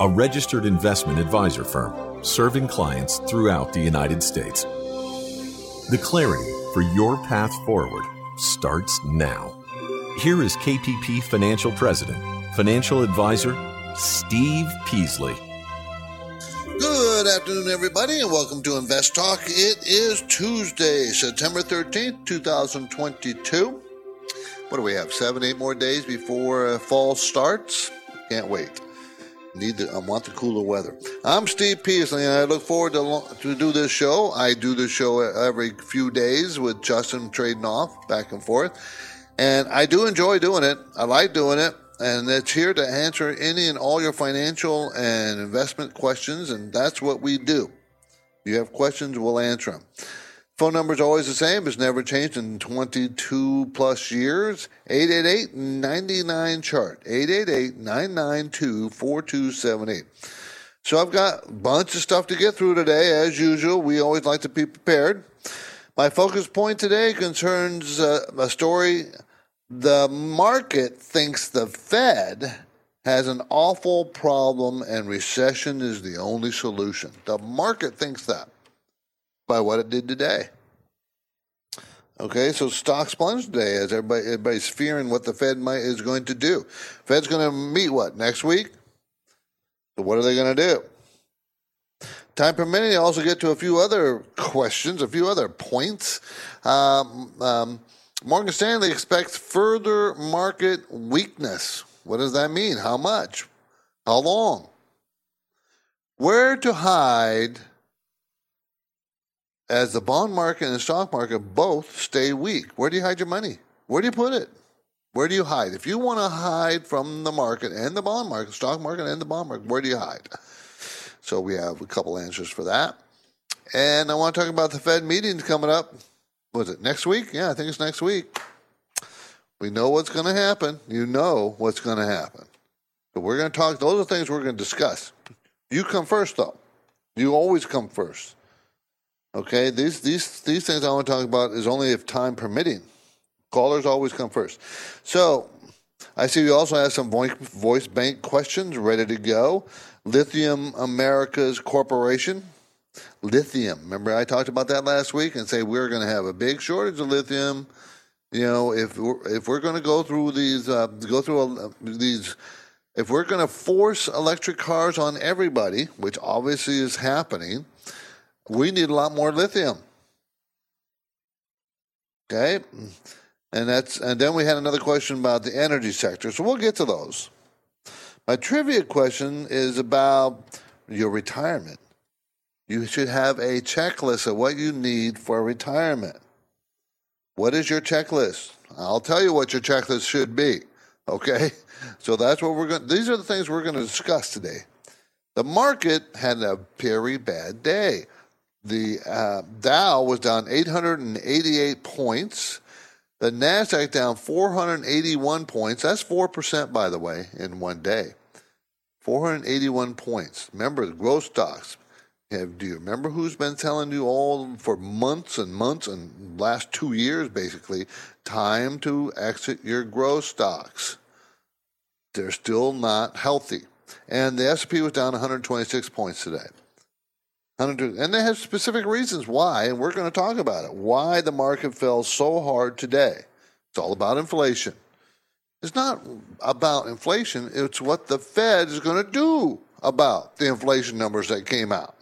a registered investment advisor firm serving clients throughout the United States. The clarity for your path forward starts now. Here is KPP Financial President, Financial Advisor Steve Peasley. Good afternoon, everybody, and welcome to Invest Talk. It is Tuesday, September 13th, 2022. What do we have? Seven, eight more days before uh, fall starts? Can't wait. Need the, I want the cooler weather. I'm Steve Peasley, and I look forward to, to do this show. I do this show every few days with Justin trading off back and forth, and I do enjoy doing it. I like doing it, and it's here to answer any and all your financial and investment questions, and that's what we do. If you have questions, we'll answer them. Phone number is always the same. It's never changed in 22 plus years. 888-99-CHART. 888-992-4278. So I've got a bunch of stuff to get through today. As usual, we always like to be prepared. My focus point today concerns uh, a story. The market thinks the Fed has an awful problem and recession is the only solution. The market thinks that by what it did today. Okay, so stocks plunged today as everybody everybody's fearing what the Fed might, is going to do. Fed's going to meet what next week. So what are they going to do? Time permitting, I also get to a few other questions, a few other points. Um, um, Morgan Stanley expects further market weakness. What does that mean? How much? How long? Where to hide as the bond market and the stock market both stay weak. Where do you hide your money? Where do you put it? Where do you hide? If you want to hide from the market and the bond market, stock market and the bond market, where do you hide? So we have a couple answers for that. And I want to talk about the Fed meetings coming up. Was it next week? Yeah, I think it's next week. We know what's going to happen. You know what's going to happen. But we're going to talk, those are things we're going to discuss. You come first, though. You always come first. Okay, these these these things I want to talk about is only if time permitting. Callers always come first. So I see we also have some voice, voice bank questions ready to go. Lithium Americas Corporation. Lithium. Remember I talked about that last week and say we're going to have a big shortage of lithium. You know, if we're, if we're going to go through these uh, go through uh, these if we're going to force electric cars on everybody, which obviously is happening, we need a lot more lithium. Okay? And that's and then we had another question about the energy sector. So we'll get to those. My trivia question is about your retirement. You should have a checklist of what you need for retirement. What is your checklist? I'll tell you what your checklist should be. Okay? So that's what we're going these are the things we're going to discuss today. The market had a very bad day. The uh, Dow was down 888 points. The Nasdaq down 481 points. That's four percent, by the way, in one day. 481 points. Remember, the growth stocks. Have, do you remember who's been telling you all for months and months and last two years, basically, time to exit your growth stocks? They're still not healthy. And the S&P was down 126 points today. And they have specific reasons why, and we're going to talk about it. Why the market fell so hard today. It's all about inflation. It's not about inflation, it's what the Fed is going to do about the inflation numbers that came out.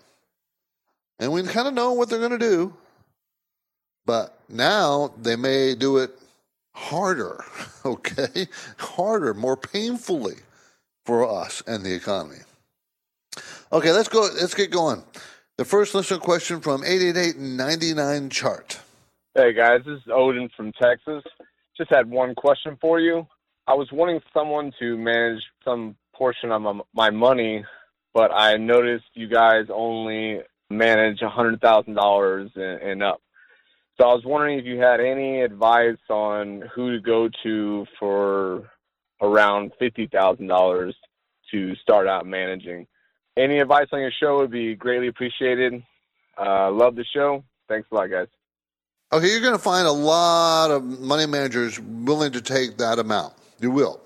And we kind of know what they're going to do. But now they may do it harder, okay? Harder, more painfully for us and the economy. Okay, let's go. Let's get going. The first listener question from 888-99-CHART. Hey guys, this is Odin from Texas. Just had one question for you. I was wanting someone to manage some portion of my money but I noticed you guys only manage a hundred thousand dollars and up. So I was wondering if you had any advice on who to go to for around fifty thousand dollars to start out managing. Any advice on your show would be greatly appreciated. Uh, love the show. Thanks a lot, guys. Okay, you're going to find a lot of money managers willing to take that amount. You will.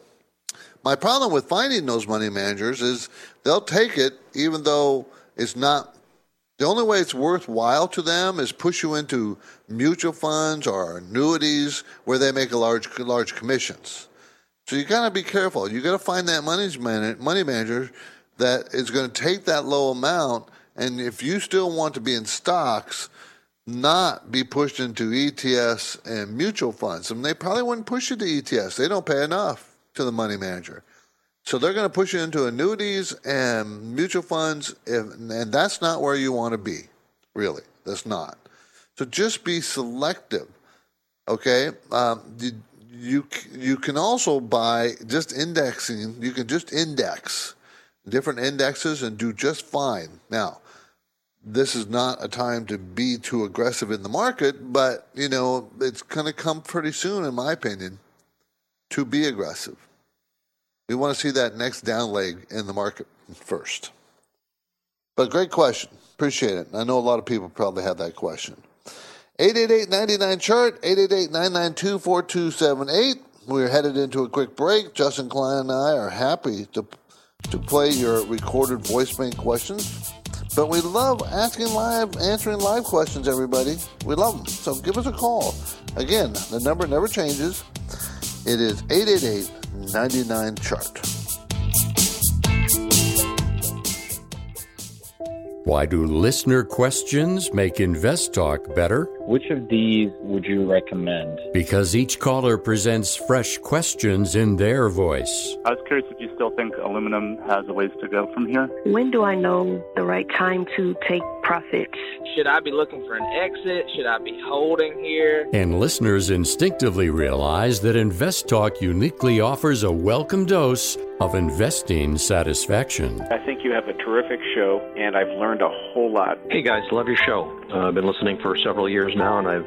My problem with finding those money managers is they'll take it even though it's not the only way it's worthwhile to them is push you into mutual funds or annuities where they make a large large commissions. So you got to be careful. You got to find that money money manager that is going to take that low amount, and if you still want to be in stocks, not be pushed into ETFs and mutual funds. I And they probably wouldn't push you to ETFs. They don't pay enough to the money manager. So they're going to push you into annuities and mutual funds, and that's not where you want to be, really. That's not. So just be selective, okay? Um, you, you, you can also buy just indexing, you can just index different indexes and do just fine. Now, this is not a time to be too aggressive in the market, but you know, it's going to come pretty soon, in my opinion, to be aggressive. We want to see that next down leg in the market first. But great question. Appreciate it. I know a lot of people probably have that question. 888 chart, 888 992 4278. We're headed into a quick break. Justin Klein and I are happy to, to play your recorded voice bank questions. But we love asking live, answering live questions, everybody. We love them. So give us a call. Again, the number never changes. It is 888 99 chart. Why do listener questions make Invest Talk better? Which of these would you recommend? Because each caller presents fresh questions in their voice. I was curious if you still think aluminum has a ways to go from here. When do I know the right time to take profits? Should I be looking for an exit? Should I be holding here? And listeners instinctively realize that Invest Talk uniquely offers a welcome dose of investing satisfaction. I think you have a terrific show, and I've learned a whole lot. Hey guys, love your show. Uh, I've been listening for several years now, and I've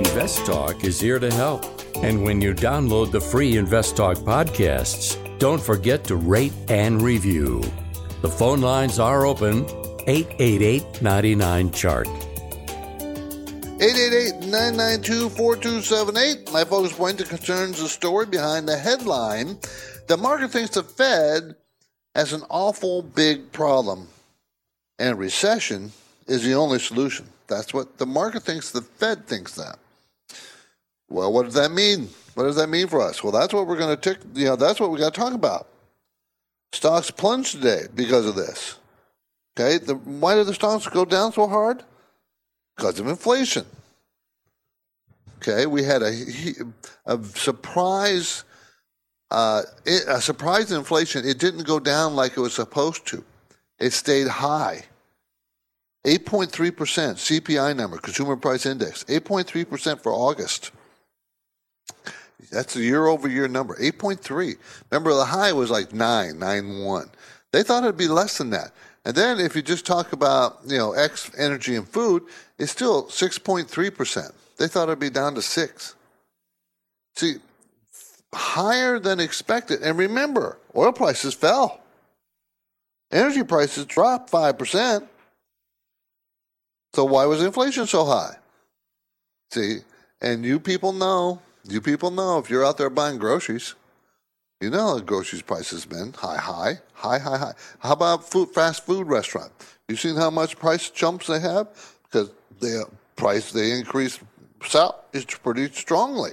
Invest Talk is here to help. And when you download the free Invest Talk podcasts, don't forget to rate and review. The phone lines are open 888 99 Chart. 888-992-4278. My focus point concerns the story behind the headline. The market thinks the Fed has an awful big problem, and recession is the only solution. That's what the market thinks. The Fed thinks that. Well, what does that mean? What does that mean for us? Well, that's what we're going to tick. You know, that's what we got to talk about. Stocks plunged today because of this. Okay, the, why did the stocks go down so hard? Because of inflation. Okay, we had a, a surprise, uh, a surprise inflation. It didn't go down like it was supposed to. It stayed high. 8.3% CPI number, Consumer Price Index, 8.3% for August. That's a year over year number, 8.3. Remember, the high was like 9, 9, 1. They thought it'd be less than that. And then if you just talk about, you know, X energy and food, it's still 6.3%. They thought it'd be down to 6. See, higher than expected. And remember, oil prices fell. Energy prices dropped 5%. So why was inflation so high? See, and you people know, you people know if you're out there buying groceries, you know the groceries prices been high, high, high, high, high. How about food, fast food restaurant? You seen how much price jumps they have because the price they increase sal is pretty strongly.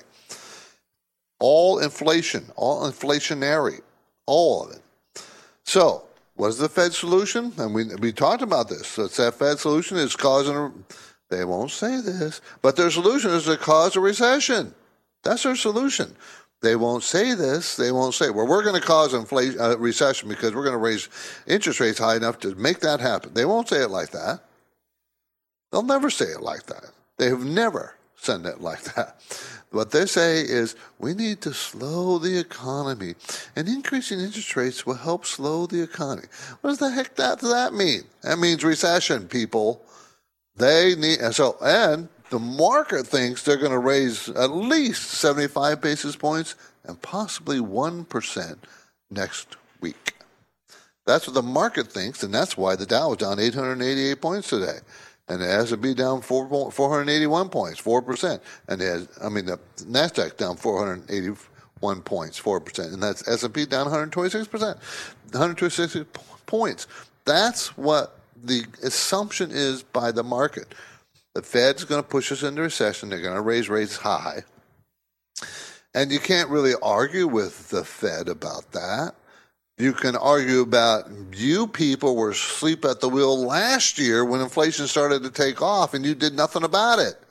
All inflation, all inflationary, all of it. So What's the Fed solution? And we we talked about this. So it's that Fed solution is causing. They won't say this, but their solution is to cause a recession. That's their solution. They won't say this. They won't say, well, we're going to cause inflation, uh, recession because we're going to raise interest rates high enough to make that happen. They won't say it like that. They'll never say it like that. They have never said it like that. What they say is we need to slow the economy, and increasing interest rates will help slow the economy. What does the heck that, does that mean? That means recession, people. They need and so and the market thinks they're going to raise at least 75 basis points and possibly 1% next week. That's what the market thinks, and that's why the Dow is down 888 points today. And the S&P down 4, 481 points, 4%. And has, I mean, the NASDAQ down 481 points, 4%. And that's S&P down 126%, 126 points. That's what the assumption is by the market. The Fed's going to push us into recession. They're going to raise rates high. And you can't really argue with the Fed about that. You can argue about you people were asleep at the wheel last year when inflation started to take off and you did nothing about it.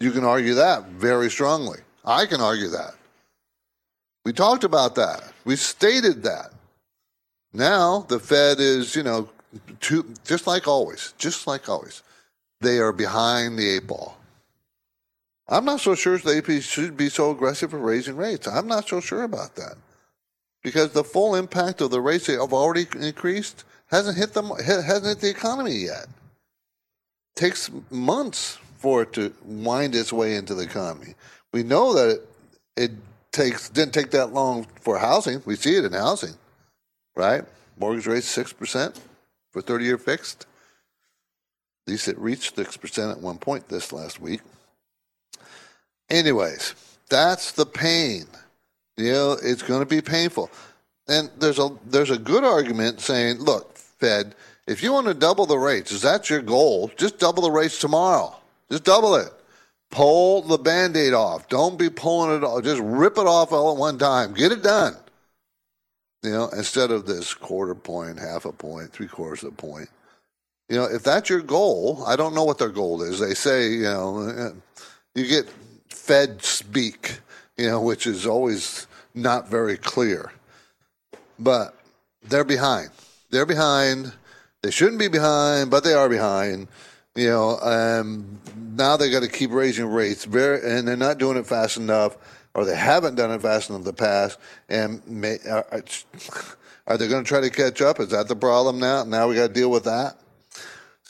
You can argue that very strongly. I can argue that. We talked about that. We stated that. Now the Fed is, you know, too, just like always, just like always they are behind the eight ball. I'm not so sure the they should be so aggressive for raising rates. I'm not so sure about that because the full impact of the rates that have already increased hasn't hit them hasn't hit the economy yet. It takes months for it to wind its way into the economy. We know that it, it takes didn't take that long for housing. We see it in housing, right? Mortgage rates six percent for thirty year fixed. Least it reached 6% at one point this last week. Anyways, that's the pain. You know, it's going to be painful. And there's a there's a good argument saying, look, Fed, if you want to double the rates, is that your goal? Just double the rates tomorrow. Just double it. Pull the band-aid off. Don't be pulling it off. Just rip it off all at one time. Get it done. You know, instead of this quarter point, half a point, three quarters of a point. You know, if that's your goal, I don't know what their goal is. They say, you know, you get Fed speak, you know, which is always not very clear. But they're behind. They're behind. They shouldn't be behind, but they are behind. You know, um, now they got to keep raising rates, very, and they're not doing it fast enough, or they haven't done it fast enough in the past. And may, are, are they going to try to catch up? Is that the problem now? Now we got to deal with that.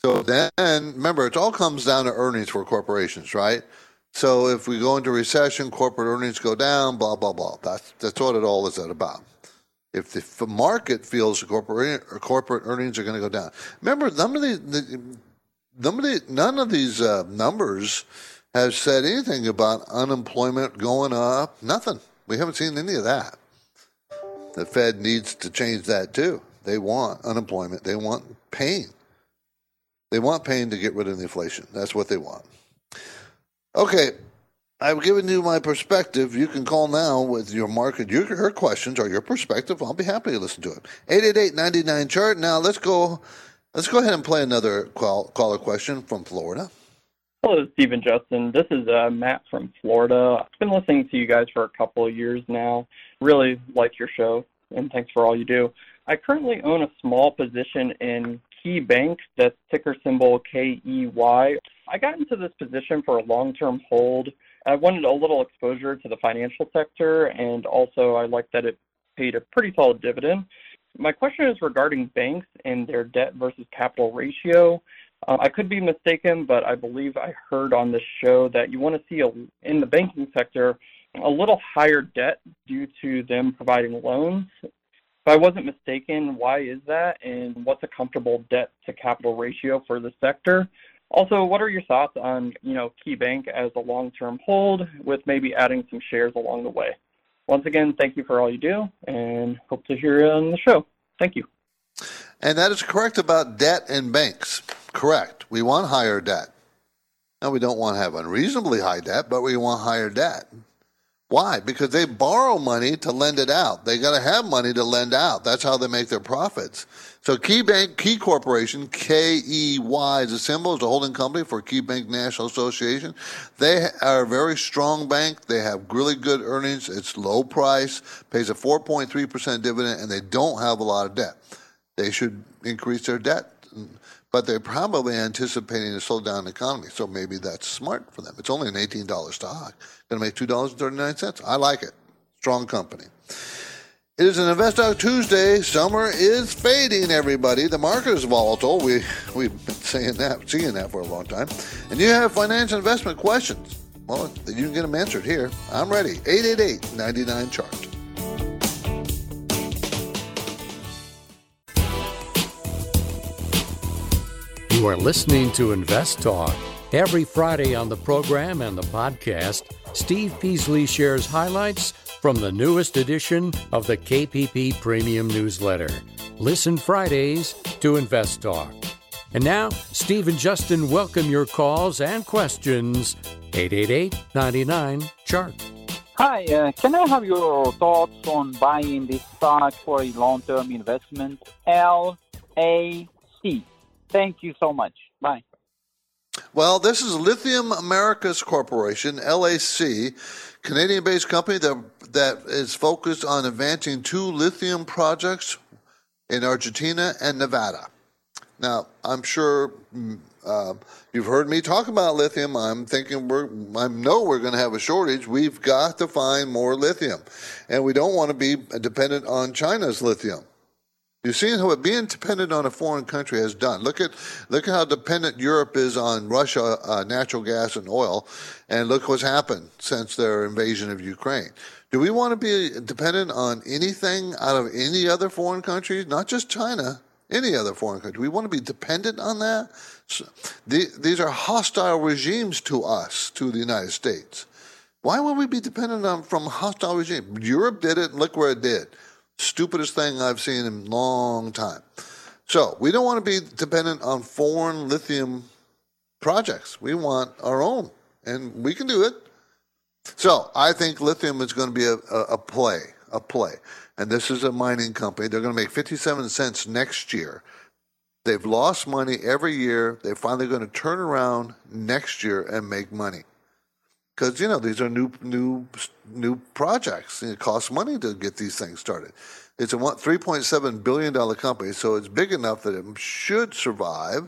So then, remember, it all comes down to earnings for corporations, right? So if we go into recession, corporate earnings go down, blah blah blah. That's that's what it all is about. If the market feels corporate corporate earnings are going to go down, remember none of these none of, the, none of these uh, numbers have said anything about unemployment going up. Nothing. We haven't seen any of that. The Fed needs to change that too. They want unemployment. They want pain. They want pain to get rid of the inflation. That's what they want. Okay, I've given you my perspective. You can call now with your market, your, your questions or your perspective. I'll be happy to listen to it. 888 chart. Now let's go. Let's go ahead and play another call, caller question from Florida. Hello, Stephen Justin. This is uh, Matt from Florida. I've been listening to you guys for a couple of years now. Really like your show, and thanks for all you do. I currently own a small position in Key Bank, that's ticker symbol KEY. I got into this position for a long-term hold. I wanted a little exposure to the financial sector, and also I liked that it paid a pretty solid dividend. My question is regarding banks and their debt versus capital ratio. Uh, I could be mistaken, but I believe I heard on this show that you want to see a, in the banking sector a little higher debt due to them providing loans if I wasn't mistaken, why is that, and what's a comfortable debt to capital ratio for the sector? Also, what are your thoughts on, you know, KeyBank as a long-term hold with maybe adding some shares along the way? Once again, thank you for all you do, and hope to hear you on the show. Thank you. And that is correct about debt and banks. Correct. We want higher debt. Now, we don't want to have unreasonably high debt, but we want higher debt. Why? Because they borrow money to lend it out. They got to have money to lend out. That's how they make their profits. So Key Corporation, K E Y is a symbol, is a holding company for KeyBank National Association. They are a very strong bank. They have really good earnings. It's low price, pays a 4.3% dividend, and they don't have a lot of debt. They should increase their debt but they're probably anticipating a slowdown economy. So maybe that's smart for them. It's only an $18 stock, going to make $2.39. I like it. Strong company. It is an Investor Tuesday. Summer is fading, everybody. The market is volatile. We, we've been saying that, seeing that for a long time. And you have financial investment questions. Well, you can get them answered here. I'm ready. 888 99 chart. You are listening to Invest Talk. Every Friday on the program and the podcast, Steve Peasley shares highlights from the newest edition of the KPP Premium Newsletter. Listen Fridays to Invest Talk. And now, Steve and Justin welcome your calls and questions. 888 99 Chart. Hi, uh, can I have your thoughts on buying this stock for a long term investment? LAC. Thank you so much. Bye. Well, this is Lithium Americas Corporation, LAC, Canadian based company that, that is focused on advancing two lithium projects in Argentina and Nevada. Now, I'm sure mm, uh, you've heard me talk about lithium. I'm thinking we're, I know we're going to have a shortage. We've got to find more lithium, and we don't want to be dependent on China's lithium. You've seen what being dependent on a foreign country has done. Look at look at how dependent Europe is on Russia, uh, natural gas and oil, and look what's happened since their invasion of Ukraine. Do we want to be dependent on anything out of any other foreign country? Not just China, any other foreign country. We want to be dependent on that. So, the, these are hostile regimes to us, to the United States. Why would we be dependent on from hostile regime? Europe did it, and look where it did. Stupidest thing I've seen in a long time. So we don't want to be dependent on foreign lithium projects. We want our own, and we can do it. So I think lithium is going to be a, a, a play, a play. And this is a mining company. They're going to make 57 cents next year. They've lost money every year. They're finally going to turn around next year and make money because you know these are new new new projects. It costs money to get these things started. It's a three point seven billion dollar company, so it's big enough that it should survive.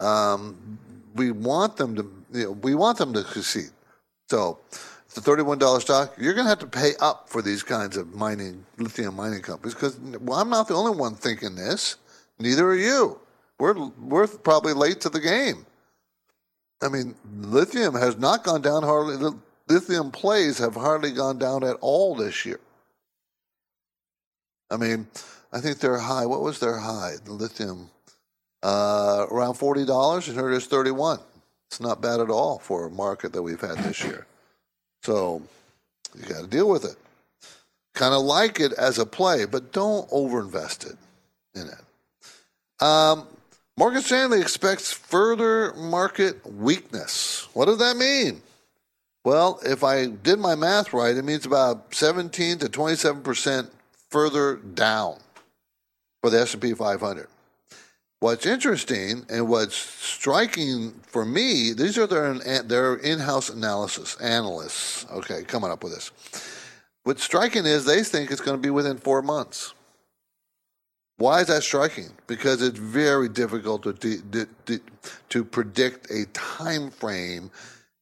Um, we want them to you know, we want them to succeed. So the thirty-one dollar stock, you're going to have to pay up for these kinds of mining lithium mining companies because well, I'm not the only one thinking this. Neither are you. We're we're probably late to the game. I mean, lithium has not gone down hardly. Lithium plays have hardly gone down at all this year. I mean, I think their high. What was their high? The lithium uh, around forty dollars, and here it is thirty-one. It's not bad at all for a market that we've had this year. So you got to deal with it. Kind of like it as a play, but don't overinvest it in it. Um, Morgan Stanley expects further market weakness. What does that mean? Well, if I did my math right, it means about 17 to 27% further down for the S&P 500. What's interesting and what's striking for me, these are their, their in-house analysis analysts, okay, coming up with this. What's striking is they think it's going to be within four months. Why is that striking? Because it's very difficult to de- to predict a time frame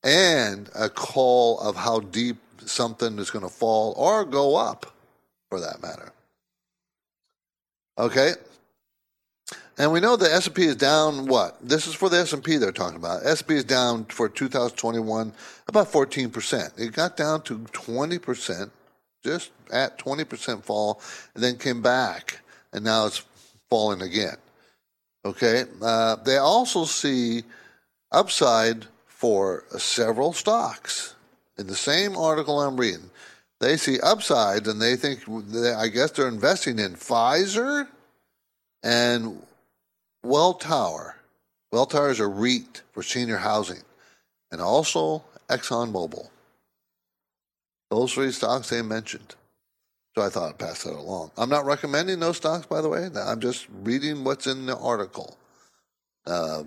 and a call of how deep something is going to fall or go up, for that matter. Okay, and we know the S&P is down. What? This is for the S&P they're talking about. S&P is down for 2021 about 14 percent. It got down to 20 percent, just at 20 percent fall, and then came back and now it's falling again. Okay, uh, they also see upside for several stocks. In the same article I'm reading, they see upsides and they think, I guess they're investing in Pfizer and Welltower. Welltower is a REIT for senior housing, and also ExxonMobil. Those three stocks they mentioned. So I thought I'd pass that along. I'm not recommending those stocks, by the way. I'm just reading what's in the article uh,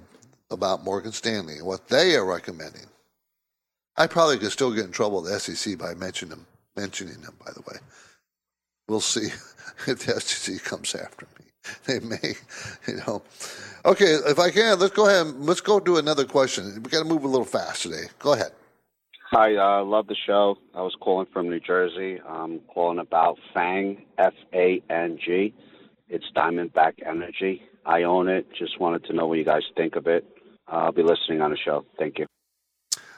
about Morgan Stanley and what they are recommending. I probably could still get in trouble with the SEC by mentioning them, mentioning them, by the way. We'll see if the SEC comes after me. They may, you know. Okay, if I can, let's go ahead and let's go do another question. We got to move a little fast today. Go ahead. Hi, uh, love the show. I was calling from New Jersey. I'm calling about Fang, F A N G. It's Diamondback Energy. I own it. Just wanted to know what you guys think of it. Uh, I'll be listening on the show. Thank you.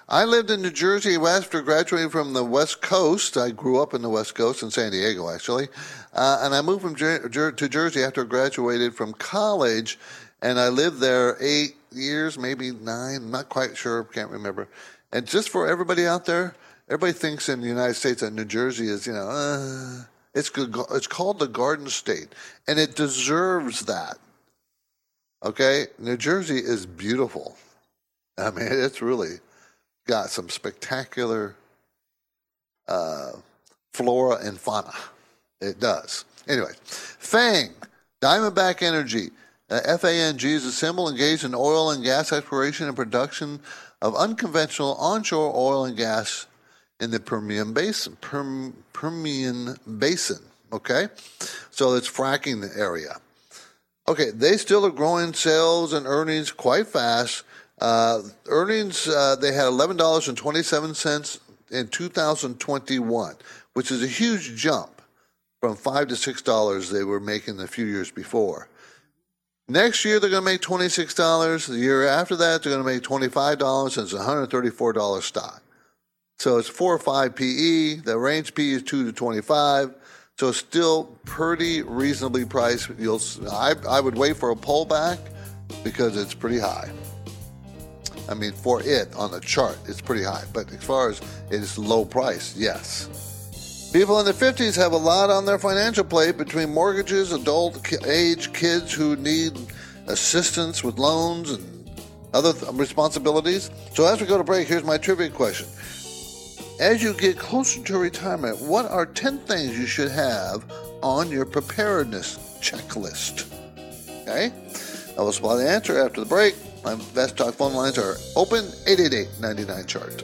I lived in New Jersey after graduating from the West Coast. I grew up in the West Coast in San Diego, actually, uh, and I moved from Jer- to Jersey after I graduated from college, and I lived there eight years, maybe nine, not quite sure, can't remember. And just for everybody out there, everybody thinks in the United States that New Jersey is, you know, uh, it's it's called the Garden State, and it deserves that. Okay, New Jersey is beautiful. I mean, it's really got some spectacular uh, flora and fauna. It does. Anyway, Fang, Diamondback Energy. Uh, FANG is a symbol engaged in oil and gas exploration and production of unconventional onshore oil and gas in the Permian Basin. Perm, Permian Basin. Okay, so it's fracking the area. Okay, they still are growing sales and earnings quite fast. Uh, earnings, uh, they had $11.27 in 2021, which is a huge jump from 5 to $6 they were making a few years before. Next year, they're going to make $26. The year after that, they're going to make $25, and it's a $134 stock. So it's 4 or 5 PE. The range PE is 2 to 25. So it's still pretty reasonably priced. You'll, I, I would wait for a pullback because it's pretty high. I mean, for it on the chart, it's pretty high. But as far as it is low price, yes. People in their 50s have a lot on their financial plate between mortgages, adult age kids who need assistance with loans and other th- responsibilities. So as we go to break, here's my trivia question. As you get closer to retirement, what are 10 things you should have on your preparedness checklist? Okay? I will supply the answer after the break. My Best Talk phone lines are open 888 99 chart.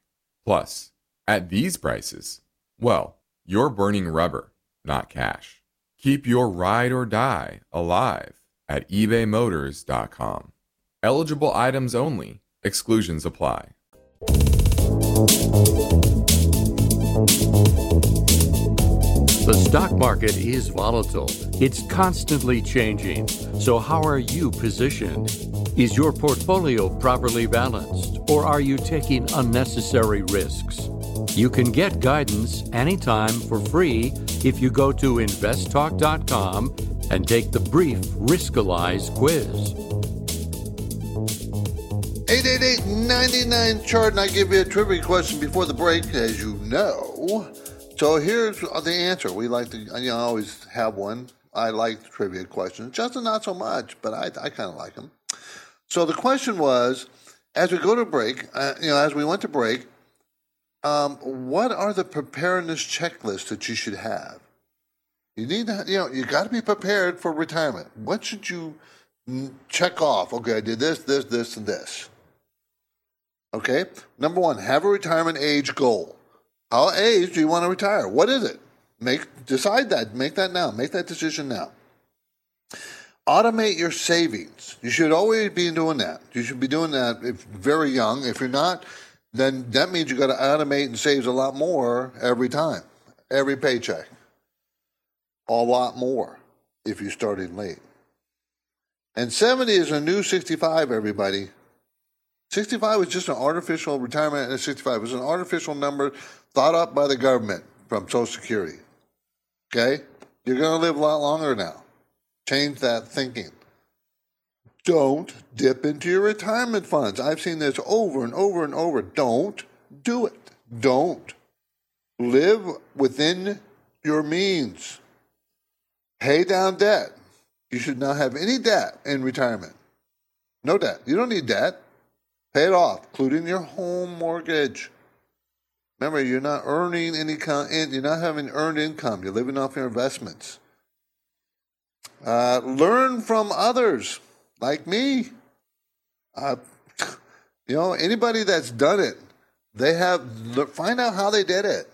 Plus, at these prices, well, you're burning rubber, not cash. Keep your ride or die alive at ebaymotors.com. Eligible items only, exclusions apply. The stock market is volatile. It's constantly changing. So, how are you positioned? Is your portfolio properly balanced, or are you taking unnecessary risks? You can get guidance anytime for free if you go to investtalk.com and take the brief Riskalyze quiz. 888-99 chart, and I give you a trivia question before the break, as you know. So here's the answer. We like to, you know, always have one. I like trivia questions. Justin, not so much, but I, I kind of like them. So the question was, as we go to break, uh, you know, as we went to break, um, what are the preparedness checklists that you should have? You need to, you know, you got to be prepared for retirement. What should you check off? Okay, I did this, this, this, and this. Okay? Number one, have a retirement age goal. How age do you want to retire? What is it? Make decide that. Make that now. Make that decision now. Automate your savings. You should always be doing that. You should be doing that if very young. If you're not, then that means you got to automate and save a lot more every time, every paycheck. A lot more if you're starting late. And 70 is a new 65, everybody. 65 was just an artificial retirement at 65. It was an artificial number thought up by the government from Social Security. Okay? You're going to live a lot longer now. Change that thinking. Don't dip into your retirement funds. I've seen this over and over and over. Don't do it. Don't. Live within your means. Pay down debt. You should not have any debt in retirement. No debt. You don't need debt. Pay it off, including your home mortgage. Remember, you're not earning any you're not having earned income. You're living off your investments. Uh, learn from others, like me. Uh, you know, anybody that's done it, they have find out how they did it.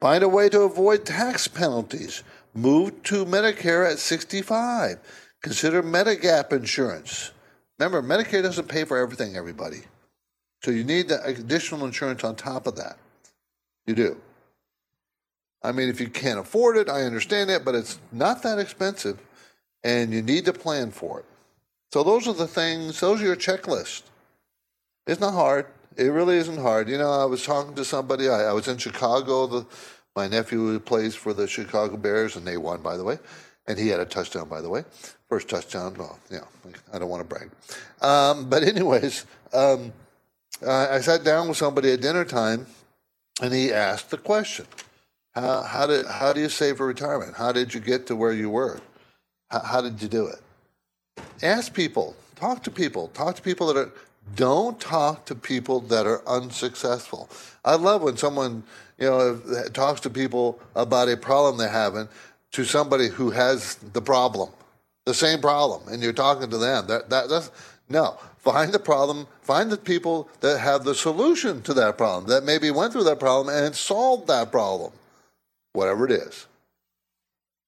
Find a way to avoid tax penalties. Move to Medicare at 65. Consider Medigap insurance. Remember, Medicare doesn't pay for everything, everybody. So you need the additional insurance on top of that. You do. I mean, if you can't afford it, I understand that, but it's not that expensive, and you need to plan for it. So those are the things, those are your checklist. It's not hard. It really isn't hard. You know, I was talking to somebody, I, I was in Chicago the my nephew plays for the Chicago Bears, and they won, by the way. And he had a touchdown, by the way. First touchdown. Well, yeah, I don't want to brag. Um, but, anyways, um, I sat down with somebody at dinner time, and he asked the question how, how, did, how do you save for retirement? How did you get to where you were? How, how did you do it? Ask people, talk to people, talk to people that are, don't talk to people that are unsuccessful. I love when someone you know, talks to people about a problem they're having to somebody who has the problem, the same problem, and you're talking to them. That, that that's no. Find the problem. Find the people that have the solution to that problem, that maybe went through that problem and solved that problem, whatever it is.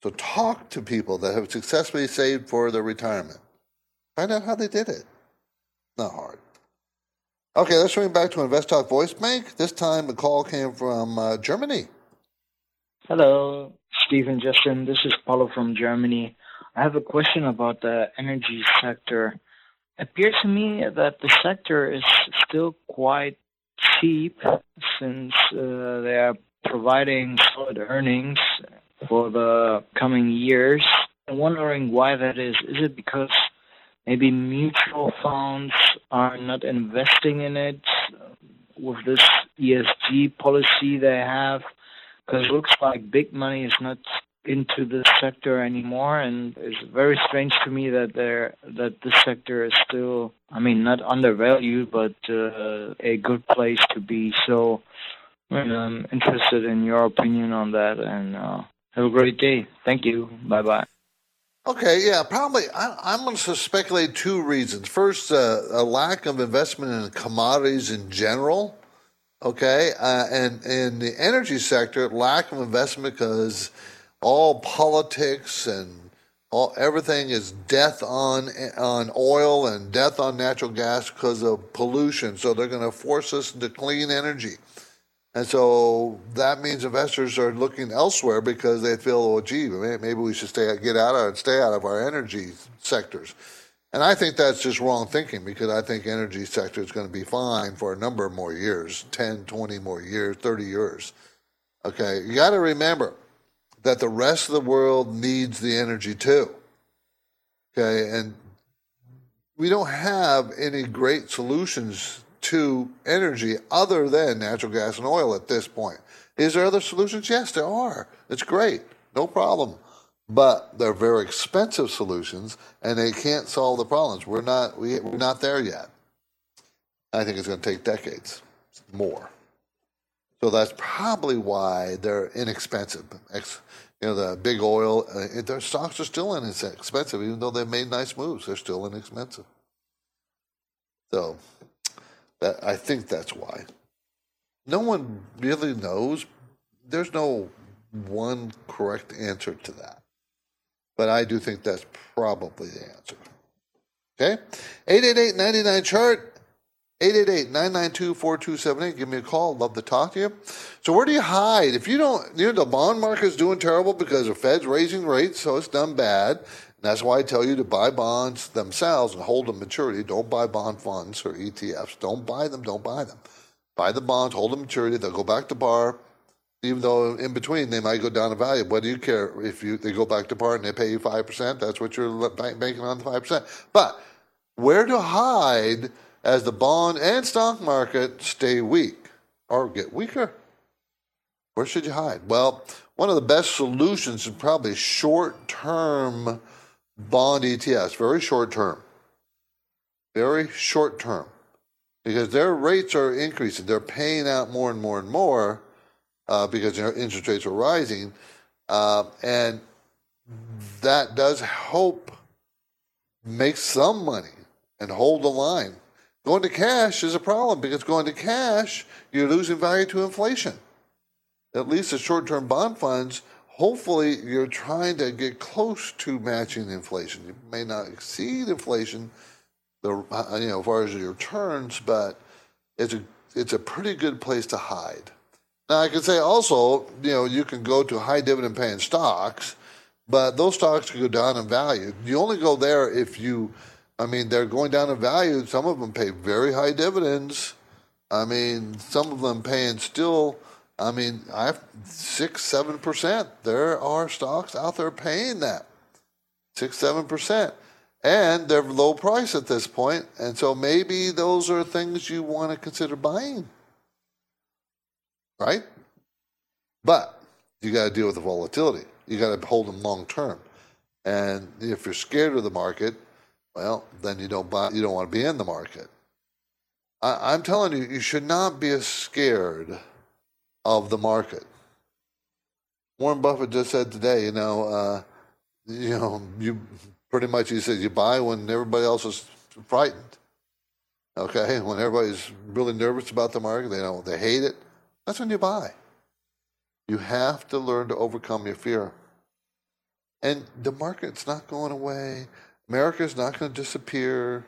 So talk to people that have successfully saved for their retirement. Find out how they did it. Not hard. Okay, let's swing back to Invest Talk Voice Bank. This time the call came from uh, Germany. Hello, Stephen Justin. This is Paulo from Germany. I have a question about the energy sector. It appears to me that the sector is still quite cheap since uh, they are providing solid earnings for the coming years. I'm wondering why that is. Is it because maybe mutual funds are not investing in it with this ESG policy they have because it looks like big money is not into this sector anymore and it's very strange to me that there that this sector is still I mean not undervalued but uh, a good place to be so I'm interested in your opinion on that and uh, have a great day thank you bye bye Okay, yeah, probably. I, am going to speculate two reasons. First, uh, a lack of investment in commodities in general. Okay, uh, and in the energy sector, lack of investment because all politics and all everything is death on on oil and death on natural gas because of pollution. So they're going to force us into clean energy. And so that means investors are looking elsewhere because they feel, oh, gee, maybe we should stay, get out of and stay out of our energy sectors. And I think that's just wrong thinking because I think energy sector is going to be fine for a number of more years 10, 20 more years, 30 years. Okay, you got to remember that the rest of the world needs the energy too. Okay, and we don't have any great solutions to energy other than natural gas and oil at this point. Is there other solutions? Yes, there are. It's great, no problem. But they're very expensive solutions, and they can't solve the problems. We're not we, we're not there yet. I think it's going to take decades more. So that's probably why they're inexpensive. You know, the big oil, uh, their stocks are still inexpensive, even though they've made nice moves. They're still inexpensive. So That I think that's why. No one really knows. There's no one correct answer to that. But I do think that's probably the answer. Okay? 888-99 chart. 888-992-4278. Give me a call. Love to talk to you. So where do you hide? If you don't, you know, the bond market is doing terrible because the Fed's raising rates, so it's done bad. That's why I tell you to buy bonds themselves and hold them maturity. Don't buy bond funds or ETFs. Don't buy them. Don't buy them. Buy the bonds, hold them maturity. They'll go back to par. Even though in between they might go down in value, what do you care if you they go back to par and they pay you five percent? That's what you're banking on the five percent. But where to hide as the bond and stock market stay weak or get weaker? Where should you hide? Well, one of the best solutions is probably short term bond ETFs, very short term. Very short term. Because their rates are increasing. They're paying out more and more and more uh, because their interest rates are rising. Uh, and that does help make some money and hold the line. Going to cash is a problem because going to cash, you're losing value to inflation. At least the short term bond funds, hopefully, you're trying to get close to matching inflation. You may not exceed inflation, the uh, you know, as far as your returns, but it's a it's a pretty good place to hide. Now, I can say also, you know, you can go to high dividend paying stocks, but those stocks can go down in value. You only go there if you I mean, they're going down in value. Some of them pay very high dividends. I mean, some of them paying still. I mean, I have six, seven percent. There are stocks out there paying that six, seven percent, and they're low price at this point. And so maybe those are things you want to consider buying, right? But you got to deal with the volatility. You got to hold them long term. And if you're scared of the market, well, then you don't buy, you don't want to be in the market. I, I'm telling you, you should not be scared of the market. Warren Buffett just said today, you know, uh, you know, you pretty much he says you buy when everybody else is frightened. Okay, when everybody's really nervous about the market, they don't, they hate it. That's when you buy. You have to learn to overcome your fear. And the market's not going away. America's not going to disappear.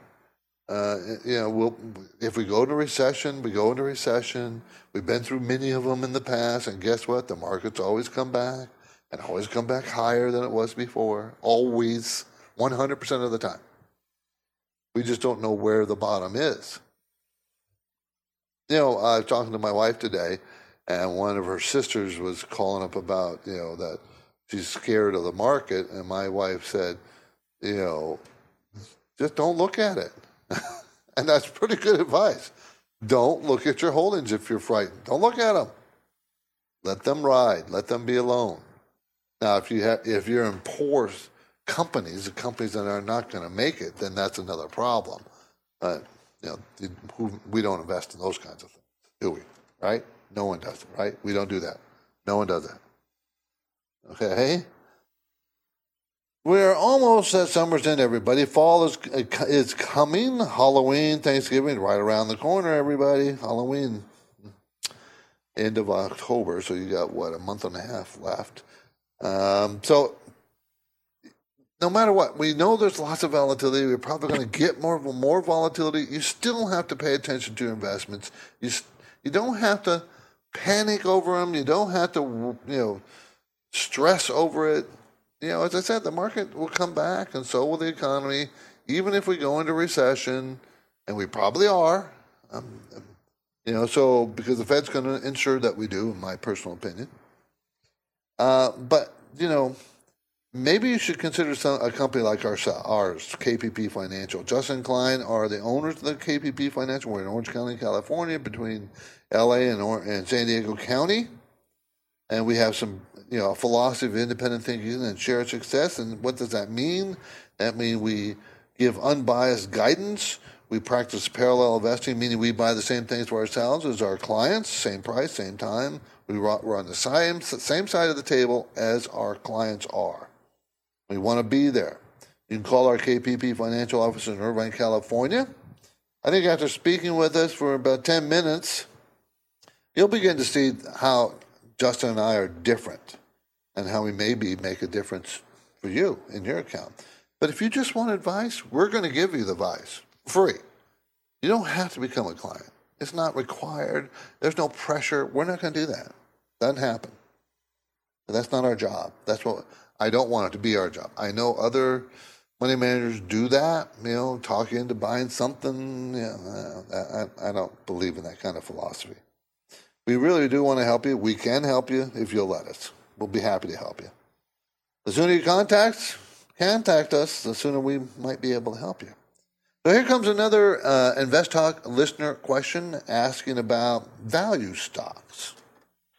Uh, you know, we'll, if we go into recession, we go into recession. We've been through many of them in the past, and guess what? The markets always come back and always come back higher than it was before. Always, 100% of the time. We just don't know where the bottom is. You know, I was talking to my wife today, and one of her sisters was calling up about, you know, that she's scared of the market, and my wife said, you know, just don't look at it. and that's pretty good advice. Don't look at your holdings if you're frightened. Don't look at them. Let them ride. Let them be alone. Now, if you have, if you're in poor companies, the companies that are not going to make it, then that's another problem. But you know, we don't invest in those kinds of things, do we? Right? No one does it. Right? We don't do that. No one does that. Okay. We're almost at summer's end, everybody. Fall is is coming. Halloween, Thanksgiving, right around the corner, everybody. Halloween, end of October, so you got what a month and a half left. Um, so, no matter what, we know there's lots of volatility. We're probably going to get more more volatility. You still have to pay attention to investments. You you don't have to panic over them. You don't have to you know stress over it you know, as I said, the market will come back, and so will the economy, even if we go into recession, and we probably are. Um, you know, so because the Fed's going to ensure that we do, in my personal opinion. Uh, but you know, maybe you should consider some, a company like our, ours, KPP Financial. Justin Klein are the owners of the KPP Financial. We're in Orange County, California, between L.A. and, or- and San Diego County, and we have some you know, a philosophy of independent thinking and shared success. And what does that mean? That means we give unbiased guidance. We practice parallel investing, meaning we buy the same things for ourselves as our clients, same price, same time. We we're on the same, same side of the table as our clients are. We want to be there. You can call our KPP financial office in Irvine, California I think after speaking with us for about 10 minutes, you'll begin to see how Justin and I are different and how we maybe make a difference for you in your account. But if you just want advice, we're going to give you the advice free. You don't have to become a client. It's not required. There's no pressure. We're not going to do that. Doesn't happen. But that's not our job. That's what I don't want it to be our job. I know other money managers do that, you know, talk you into buying something. Yeah, I, I don't believe in that kind of philosophy. We really do want to help you. We can help you if you'll let us. We'll be happy to help you. The sooner you contact, contact us, the sooner we might be able to help you. So here comes another uh, Invest Talk listener question asking about value stocks.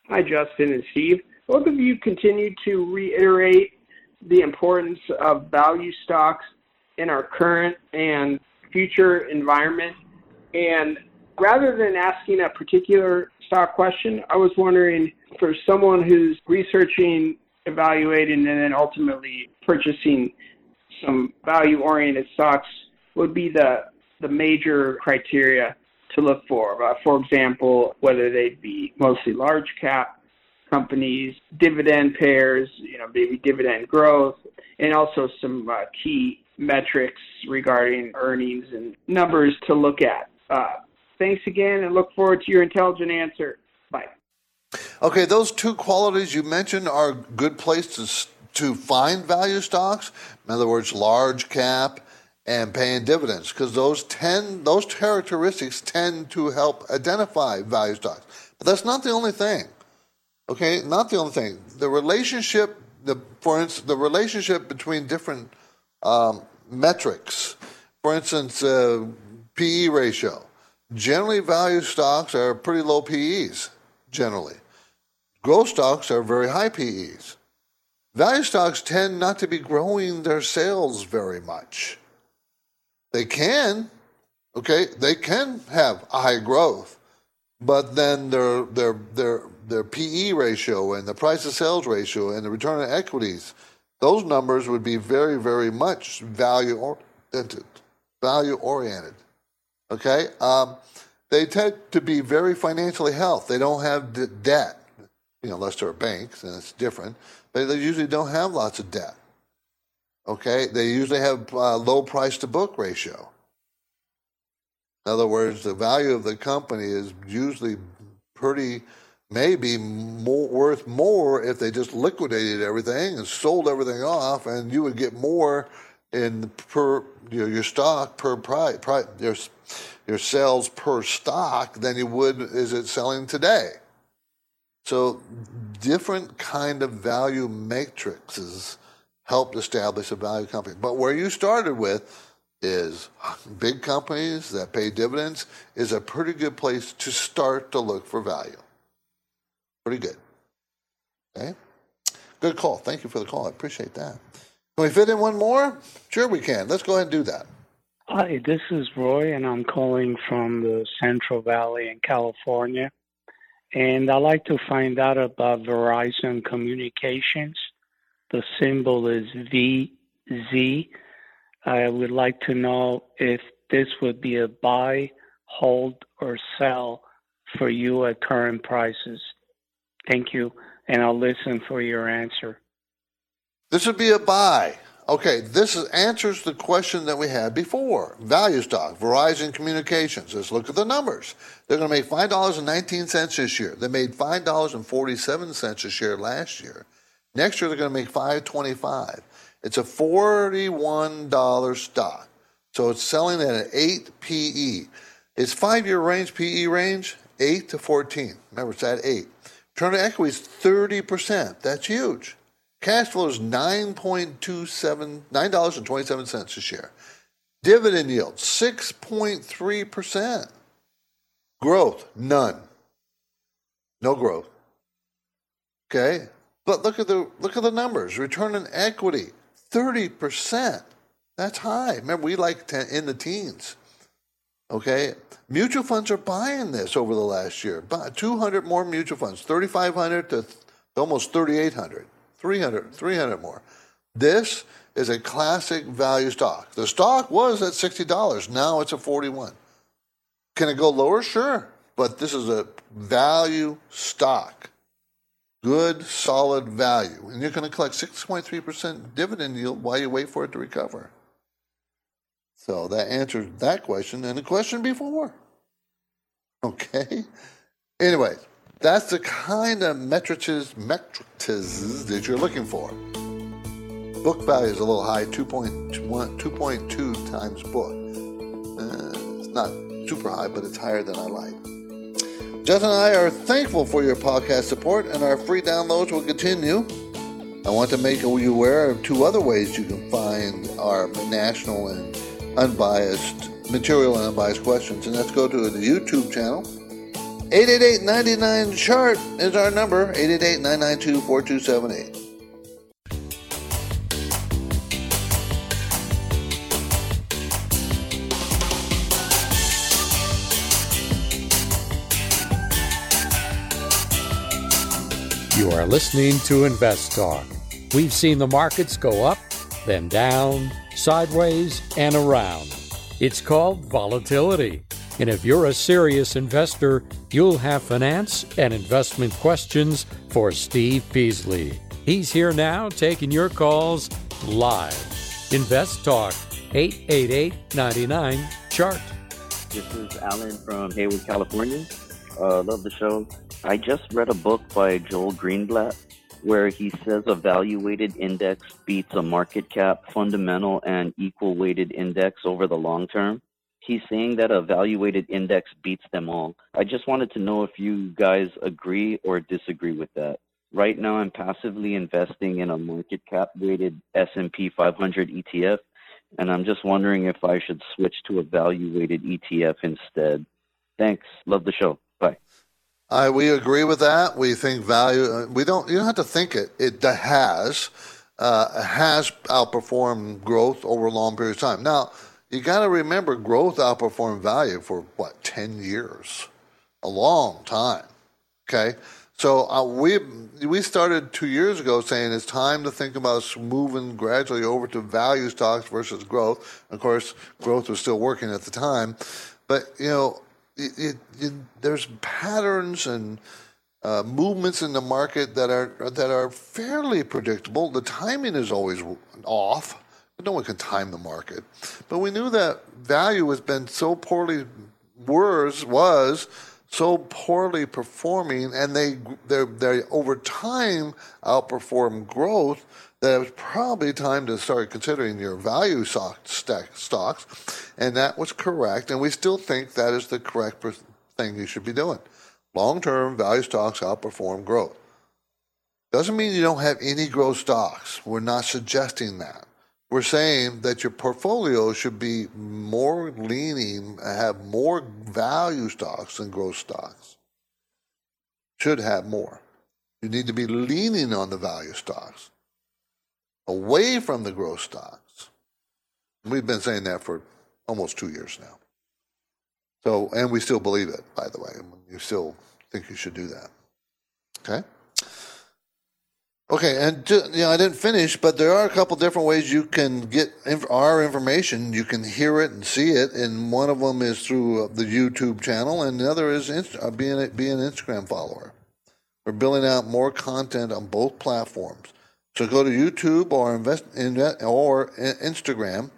Hi, Justin and Steve. Both of you continue to reiterate the importance of value stocks in our current and future environment. And rather than asking a particular stock question, I was wondering for someone who's researching, evaluating, and then ultimately purchasing some value oriented stocks would be the, the major criteria to look for. Uh, for example, whether they'd be mostly large cap companies, dividend pairs, you know, maybe dividend growth, and also some uh, key metrics regarding earnings and numbers to look at. Uh, thanks again and look forward to your intelligent answer. Bye. Okay, those two qualities you mentioned are a good places to find value stocks. In other words, large cap and paying dividends, because those tend those characteristics tend to help identify value stocks. But that's not the only thing. Okay, not the only thing. The relationship, the for instance, the relationship between different um, metrics. For instance, uh, PE ratio. Generally, value stocks are pretty low PEs. Generally, growth stocks are very high PEs. Value stocks tend not to be growing their sales very much. They can, okay, they can have high growth, but then their their their their PE ratio and the price to sales ratio and the return on equities, those numbers would be very very much value oriented. Value oriented. Okay, um, they tend to be very financially healthy. They don't have d- debt, you know, unless they're banks, and it's different. But they usually don't have lots of debt. Okay, they usually have uh, low price to book ratio. In other words, the value of the company is usually pretty, maybe more, worth more if they just liquidated everything and sold everything off, and you would get more in per you know, your stock per price, price your your sales per stock than you would is it selling today. So different kind of value matrices helped establish a value company. But where you started with is big companies that pay dividends is a pretty good place to start to look for value. Pretty good. Okay? Good call. Thank you for the call. I appreciate that. Can we fit in one more? Sure, we can. Let's go ahead and do that. Hi, this is Roy, and I'm calling from the Central Valley in California. And I'd like to find out about Verizon Communications. The symbol is VZ. I would like to know if this would be a buy, hold, or sell for you at current prices. Thank you, and I'll listen for your answer. This would be a buy. Okay, this is, answers the question that we had before. Value stock, Verizon Communications. Let's look at the numbers. They're going to make $5.19 this year. They made $5.47 a share last year. Next year they're going to make 525. It's a $41 stock. So it's selling at an 8 PE. Its five-year range, PE range, 8 to 14. Remember, it's at 8. Return on equity is 30%. That's huge. Cash flow is $9.27, $9.27 a share. Dividend yield, 6.3%. Growth, none. No growth. Okay? But look at the look at the numbers. Return on equity, thirty percent. That's high. Remember, we like to, in the teens. Okay, mutual funds are buying this over the last year. 200 more mutual funds, 3,500 to almost 3,800, 300, 300 more. This is a classic value stock. The stock was at $60. Now it's at 41. Can it go lower? Sure. But this is a value stock. Good, solid value. And you're going to collect 6.3% dividend yield while you wait for it to recover. So that answers that question and the question before. Okay? Anyway, that's the kind of metrics, metrics that you're looking for. Book value is a little high, 2.2, 2.2 times book. Uh, it's not super high, but it's higher than I like. Jeff and I are thankful for your podcast support, and our free downloads will continue. I want to make you aware of two other ways you can find our national and unbiased material and unbiased questions, and let's go to the YouTube channel. 888-99 chart is our number 888-992-4278 You are listening to Invest Talk. We've seen the markets go up, then down, sideways, and around. It's called volatility. And if you're a serious investor, you'll have finance and investment questions for Steve Peasley. He's here now taking your calls live. Invest Talk, 888 99 Chart. This is Alan from Hayward, California. Uh, love the show. I just read a book by Joel Greenblatt where he says a value weighted index beats a market cap, fundamental, and equal weighted index over the long term. He's saying that a weighted index beats them all. I just wanted to know if you guys agree or disagree with that. Right now, I'm passively investing in a market cap weighted S&P 500 ETF, and I'm just wondering if I should switch to a value ETF instead. Thanks. Love the show. Bye. We agree with that. We think value. Uh, we don't. You don't have to think it. It has uh, has outperformed growth over a long period of time. Now you got to remember, growth outperformed value for what ten years, a long time. Okay, so uh, we we started two years ago saying it's time to think about moving gradually over to value stocks versus growth. Of course, growth was still working at the time, but you know it, it, it, there's patterns and uh, movements in the market that are that are fairly predictable. The timing is always off. No one can time the market, but we knew that value has been so poorly was was so poorly performing, and they they they over time outperform growth that it was probably time to start considering your value stock, stack, stocks, and that was correct. And we still think that is the correct thing you should be doing. Long term value stocks outperform growth. Doesn't mean you don't have any growth stocks. We're not suggesting that. We're saying that your portfolio should be more leaning, have more value stocks than growth stocks. Should have more. You need to be leaning on the value stocks away from the growth stocks. We've been saying that for almost two years now. So, and we still believe it, by the way. You still think you should do that. Okay? Okay, and you know, I didn't finish, but there are a couple different ways you can get our information. You can hear it and see it, and one of them is through the YouTube channel, and the other is uh, being, being an Instagram follower. We're building out more content on both platforms. So go to YouTube or invest, or Instagram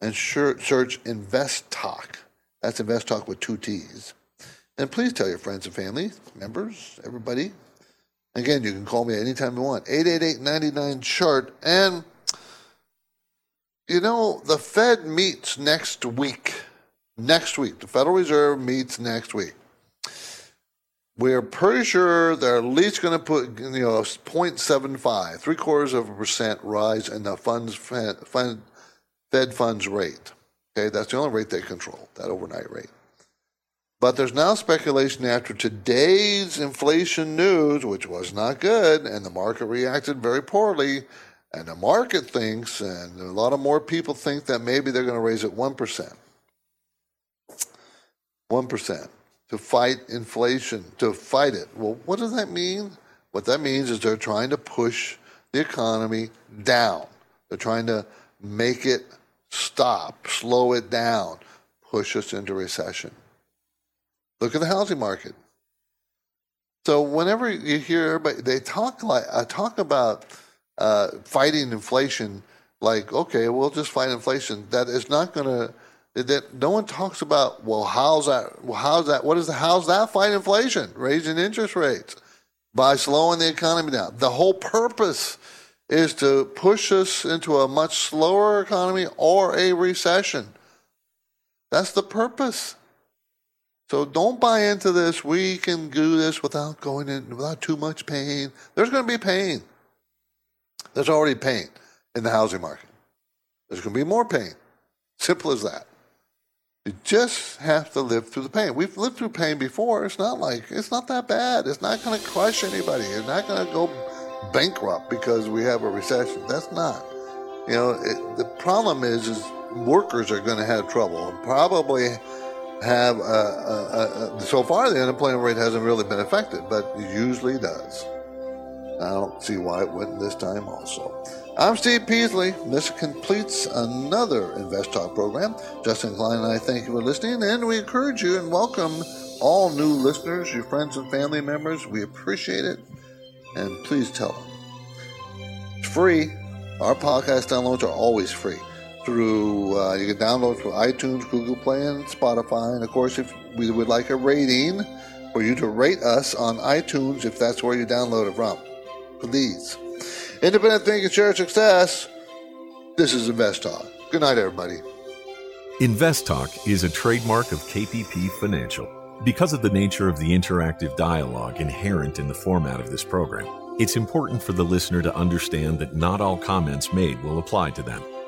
and search Invest Talk. That's Invest Talk with two T's. And please tell your friends and family, members, everybody. Again, you can call me anytime you want. 888-99-CHART. And, you know, the Fed meets next week. Next week. The Federal Reserve meets next week we're pretty sure they're at least going to put you know 0.75 three quarters of a percent rise in the funds fed, fed funds rate okay that's the only rate they control that overnight rate but there's now speculation after today's inflation news which was not good and the market reacted very poorly and the market thinks and a lot of more people think that maybe they're going to raise it 1% 1% to fight inflation, to fight it. Well, what does that mean? What that means is they're trying to push the economy down. They're trying to make it stop, slow it down, push us into recession. Look at the housing market. So whenever you hear everybody, they talk like I talk about uh, fighting inflation. Like, okay, we'll just fight inflation. That is not going to. That no one talks about. Well, how's that? Well, how's that? What is the? How's that fight inflation? Raising interest rates by slowing the economy down. The whole purpose is to push us into a much slower economy or a recession. That's the purpose. So don't buy into this. We can do this without going in, without too much pain. There's going to be pain. There's already pain in the housing market. There's going to be more pain. Simple as that. You just have to live through the pain. We've lived through pain before. It's not like, it's not that bad. It's not going to crush anybody. It's not going to go bankrupt because we have a recession. That's not. You know, it, the problem is, is workers are going to have trouble and probably have a, a, a, so far the unemployment rate hasn't really been affected, but it usually does. I don't see why it wouldn't this time also. I'm Steve Peasley. This completes another Invest Talk program. Justin Klein and I thank you for listening, and we encourage you and welcome all new listeners, your friends and family members. We appreciate it, and please tell them. It's free. Our podcast downloads are always free through uh, you can download through iTunes, Google Play, and Spotify. And of course, if we would like a rating for you to rate us on iTunes, if that's where you download it from, please. Independent thinking, share success. This is Invest Talk. Good night, everybody. Invest Talk is a trademark of KPP Financial. Because of the nature of the interactive dialogue inherent in the format of this program, it's important for the listener to understand that not all comments made will apply to them.